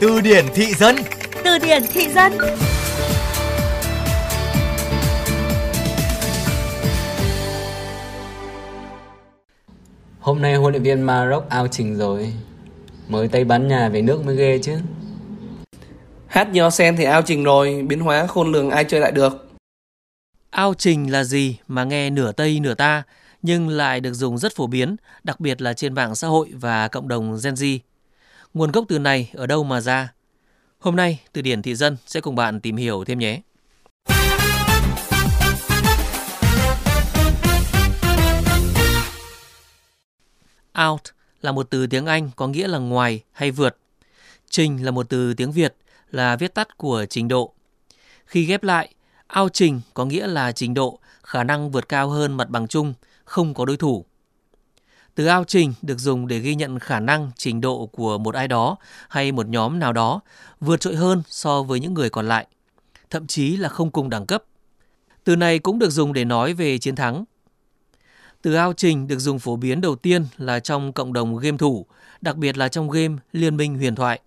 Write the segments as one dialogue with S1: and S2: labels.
S1: Từ điển thị dân.
S2: Từ điển thị dân.
S3: Hôm nay huấn luyện viên Maroc ao trình rồi. Mới Tây bán nhà về nước mới ghê chứ.
S4: Hát nho sen thì ao trình rồi Biến hóa khôn lường ai chơi lại được.
S5: Ao trình là gì mà nghe nửa Tây nửa ta nhưng lại được dùng rất phổ biến, đặc biệt là trên mạng xã hội và cộng đồng Gen Z. Nguồn gốc từ này ở đâu mà ra? Hôm nay, từ điển thị dân sẽ cùng bạn tìm hiểu thêm nhé. Out là một từ tiếng Anh có nghĩa là ngoài hay vượt. Trình là một từ tiếng Việt là viết tắt của trình độ. Khi ghép lại, ao trình có nghĩa là trình độ, khả năng vượt cao hơn mặt bằng chung, không có đối thủ. Từ ao trình được dùng để ghi nhận khả năng, trình độ của một ai đó hay một nhóm nào đó vượt trội hơn so với những người còn lại, thậm chí là không cùng đẳng cấp. Từ này cũng được dùng để nói về chiến thắng. Từ ao trình được dùng phổ biến đầu tiên là trong cộng đồng game thủ, đặc biệt là trong game Liên minh huyền thoại.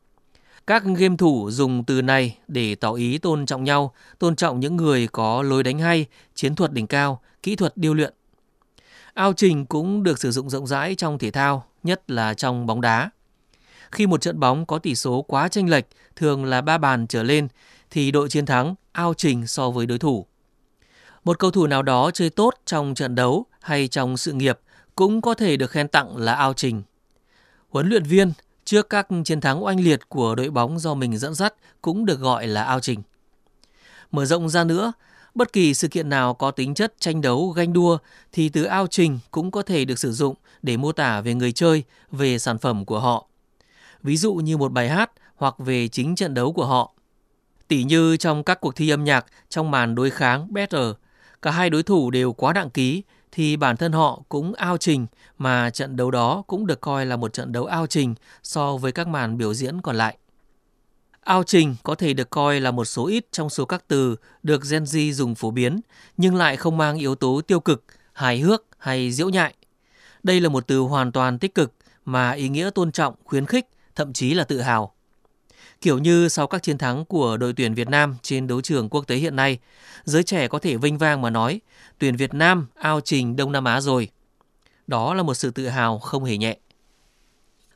S5: Các game thủ dùng từ này để tỏ ý tôn trọng nhau, tôn trọng những người có lối đánh hay, chiến thuật đỉnh cao, kỹ thuật điêu luyện. Ao trình cũng được sử dụng rộng rãi trong thể thao, nhất là trong bóng đá. Khi một trận bóng có tỷ số quá chênh lệch, thường là 3 bàn trở lên, thì đội chiến thắng ao trình so với đối thủ. Một cầu thủ nào đó chơi tốt trong trận đấu hay trong sự nghiệp cũng có thể được khen tặng là ao trình. Huấn luyện viên trước các chiến thắng oanh liệt của đội bóng do mình dẫn dắt cũng được gọi là ao trình. Mở rộng ra nữa, Bất kỳ sự kiện nào có tính chất tranh đấu, ganh đua thì từ ao trình cũng có thể được sử dụng để mô tả về người chơi, về sản phẩm của họ. Ví dụ như một bài hát hoặc về chính trận đấu của họ. Tỉ như trong các cuộc thi âm nhạc trong màn đối kháng Better, cả hai đối thủ đều quá đặng ký thì bản thân họ cũng ao trình mà trận đấu đó cũng được coi là một trận đấu ao trình so với các màn biểu diễn còn lại. Ao trình có thể được coi là một số ít trong số các từ được Gen Z dùng phổ biến, nhưng lại không mang yếu tố tiêu cực, hài hước hay diễu nhại. Đây là một từ hoàn toàn tích cực mà ý nghĩa tôn trọng, khuyến khích, thậm chí là tự hào. Kiểu như sau các chiến thắng của đội tuyển Việt Nam trên đấu trường quốc tế hiện nay, giới trẻ có thể vinh vang mà nói, tuyển Việt Nam ao trình Đông Nam Á rồi. Đó là một sự tự hào không hề nhẹ.